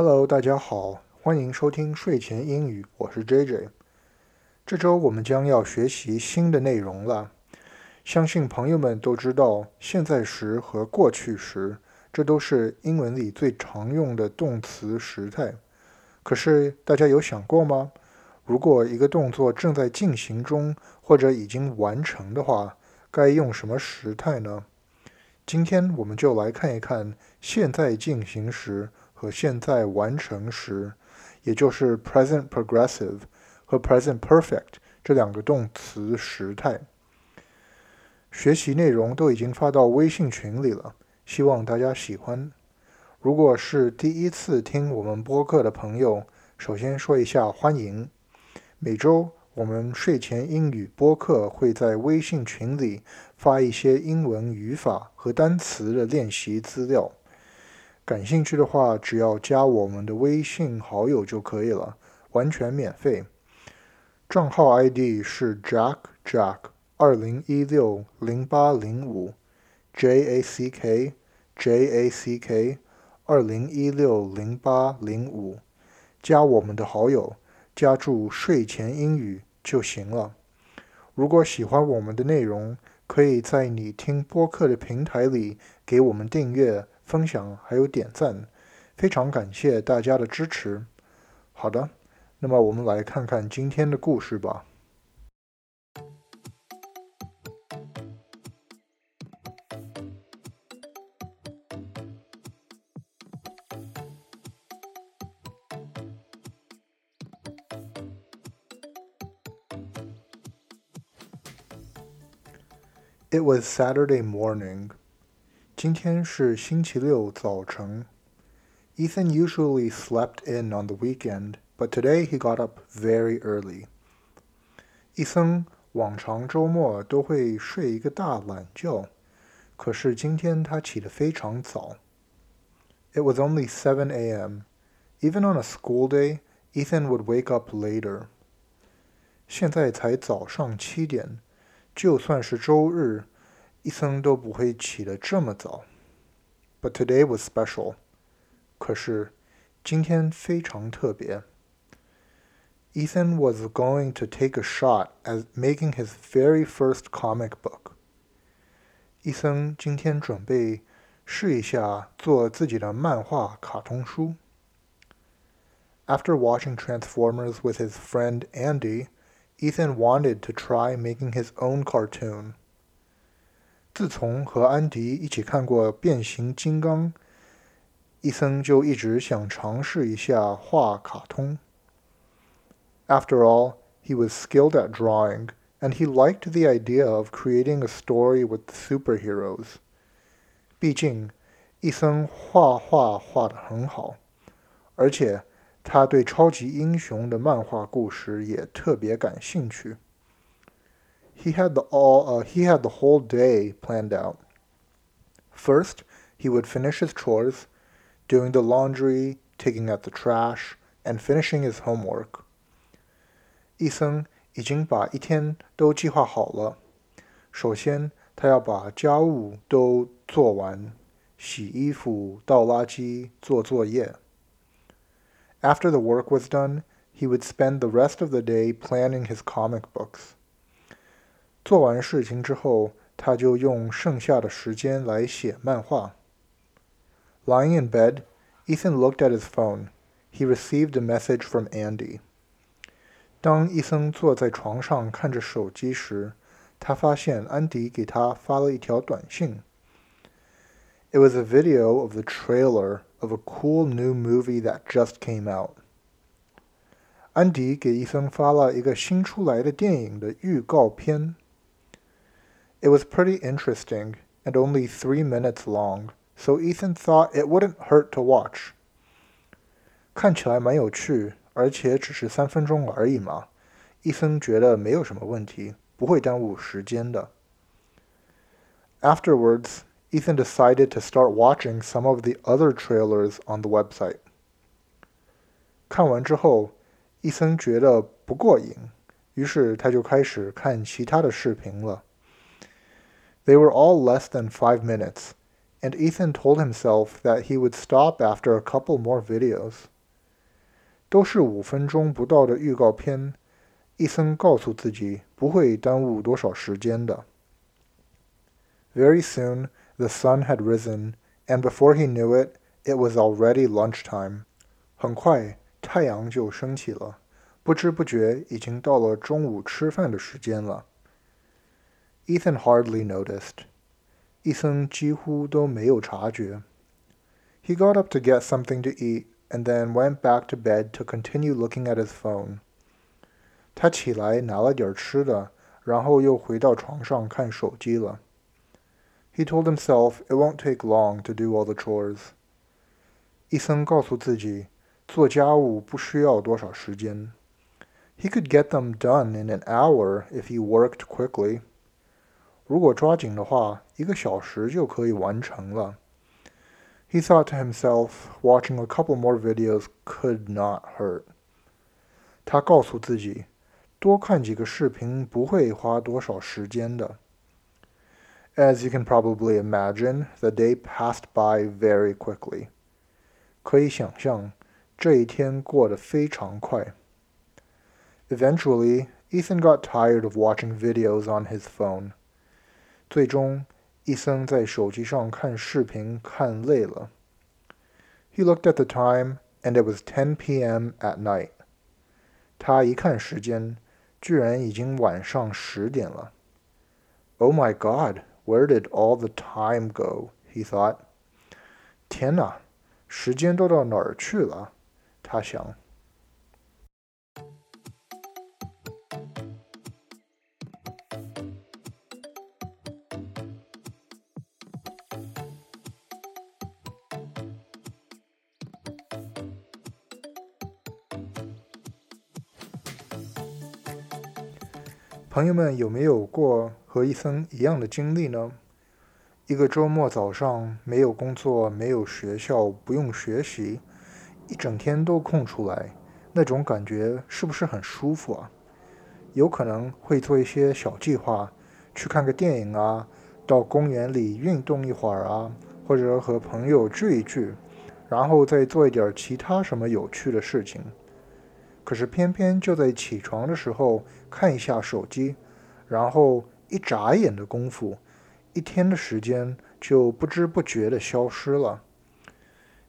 Hello，大家好，欢迎收听睡前英语，我是 JJ。这周我们将要学习新的内容了。相信朋友们都知道，现在时和过去时，这都是英文里最常用的动词时态。可是大家有想过吗？如果一个动作正在进行中，或者已经完成的话，该用什么时态呢？今天我们就来看一看现在进行时和现在完成时，也就是 present progressive 和 present perfect 这两个动词时态。学习内容都已经发到微信群里了，希望大家喜欢。如果是第一次听我们播客的朋友，首先说一下欢迎。每周。我们睡前英语播客会在微信群里发一些英文语法和单词的练习资料，感兴趣的话，只要加我们的微信好友就可以了，完全免费。账号 ID 是 Jack Jack 二零一六零八零五，J A C K J A C K 二零一六零八零五，加我们的好友，加注睡前英语。就行了。如果喜欢我们的内容，可以在你听播客的平台里给我们订阅、分享，还有点赞，非常感谢大家的支持。好的，那么我们来看看今天的故事吧。It was Saturday morning. 今天是星期六早晨。Ethan usually slept in on the weekend, but today he got up very early. 伊森往常周末都会睡一个大懒觉，可是今天他起得非常早。It was only 7 a.m. Even on a school day, Ethan would wake up later. 现在才早上七点。就算是周日， 伊森都不会起得这么早。But today was special。可是今天非常特别。Ethan was going to take a shot at making his very first comic book。伊森今天准备试一下做自己的漫画卡通书。After watching Transformers with his friend Andy, Ethan wanted to try making his own cartoon. 自从和安迪一起看过《变形金刚》，伊森就一直想尝试一下画卡通。After all, he was skilled at drawing, and he liked the idea of creating a story with superheroes. 毕竟，伊森画画画得很好，而且他对超级英雄的漫画故事也特别感兴趣。he had the all uh, he had the whole day planned out. First, he would finish his chores, doing the laundry, taking out the trash, and finishing his homework. 伊森已经把一天都计划好了。首先，他要把家务都做完，洗衣服、倒垃圾、做作业。After the work was done, he would spend the rest of the day planning his comic books. 做完事情之后，他就用剩下的时间来写漫画。Lying in bed, Ethan looked at his phone. He received a message from Andy. 当伊森坐在床上看着手机时，他发现安迪给他发了一条短信。It was a video of the trailer of a cool new movie that just came out. 安迪给伊森发了一个新出来的电影的预告片。 It was pretty interesting and only three minutes long, so Ethan thought it wouldn't hurt to watch. 看起来蛮有趣，而且只是三分钟而已嘛。伊森觉得没有什么问题，不会耽误时间的。Afterwards, Ethan decided to start watching some of the other trailers on the website. 看完之后，伊森觉得不过瘾，于是他就开始看其他的视频了。 They were all less than five minutes. and Ethan told himself that he would stop after a couple more videos. 都是五分钟不到的预告片，伊森告诉自己不会耽误多少时间的。Very soon the sun had risen, and before he knew it, it was already lunchtime. 很快太阳就升起了，不知不觉已经到了中午吃饭的时间了。 Ethan hardly noticed. 伊森几乎都没有察觉。He got up to get something to eat and then went back to bed to continue looking at his phone. 他起来拿了点吃的，然后又回到床上看手机了。He told himself it won't take long to do all the chores. 伊森告诉自己，做家务不需要多少时间。He could get them done in an hour if he worked quickly. 如果抓紧的话，一个小时就可以完成了。He thought to himself, watching a couple more videos could not hurt. 他告诉自己，多看几个视频不会花多少时间的。As you can probably imagine, the day passed by very quickly. 可以想象，这一天过得非常快。Eventually, Ethan got tired of watching videos on his phone. 最终，伊森在手机上看视频看累了。He looked at the time, and it was 10 p.m. at night. 他一看时间，居然已经晚上十点了。Oh my God, where did all the time go? He thought. 天哪，时间都到哪儿去了？他想。 朋友们有没有过和医生一样的经历呢？一个周末早上没有工作，没有学校，不用学习，一整天都空出来，那种感觉是不是很舒服啊？有可能会做一些小计划，去看个电影啊，到公园里运动一会儿啊，或者和朋友聚一聚，然后再做一点其他什么有趣的事情。可是偏偏就在起床的时候看一下手机，然后一眨眼的功夫，一天的时间就不知不觉的消失了。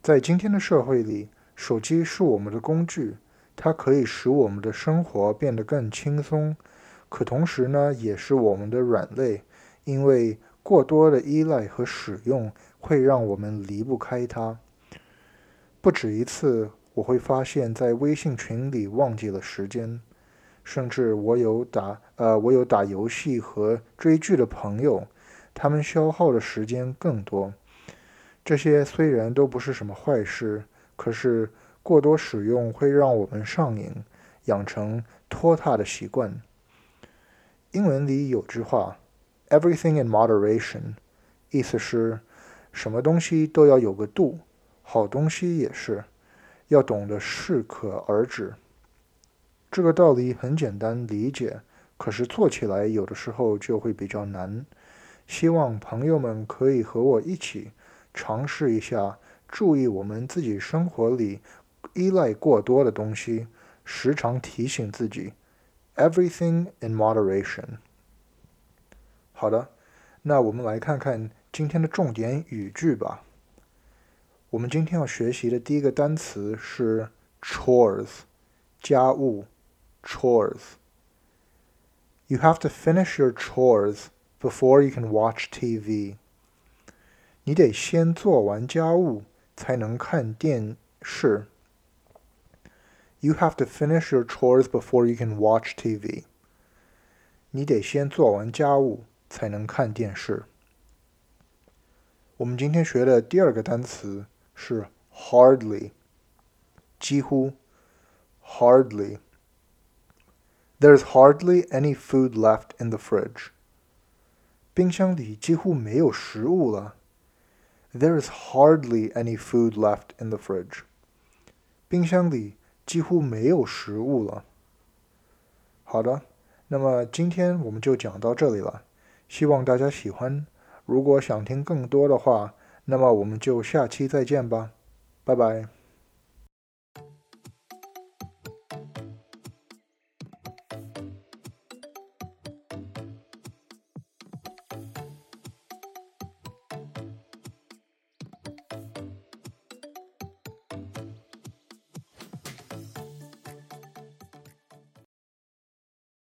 在今天的社会里，手机是我们的工具，它可以使我们的生活变得更轻松，可同时呢，也是我们的软肋，因为过多的依赖和使用会让我们离不开它。不止一次。我会发现，在微信群里忘记了时间，甚至我有打呃，我有打游戏和追剧的朋友，他们消耗的时间更多。这些虽然都不是什么坏事，可是过多使用会让我们上瘾，养成拖沓的习惯。英文里有句话：“Everything in moderation”，意思是，什么东西都要有个度，好东西也是。要懂得适可而止，这个道理很简单理解，可是做起来有的时候就会比较难。希望朋友们可以和我一起尝试一下，注意我们自己生活里依赖过多的东西，时常提醒自己，everything in moderation。好的，那我们来看看今天的重点语句吧。我们今天要学习的第一个单词是 chores，家务，chores。You have to finish your chores before you can watch TV。你得先做完家务才能看电视。You have to finish your chores before you can watch TV。你得先做完家务才能看电视。我们今天学的第二个单词。 是 hardly，几乎 hardly。There's hardly any food left in the fridge。冰箱里几乎没有食物了。There is hardly any food left in the fridge。冰箱里几乎没有食物了。好的，那么今天我们就讲到这里了，希望大家喜欢。如果想听更多的话， 那么我们就下期再见吧，拜拜。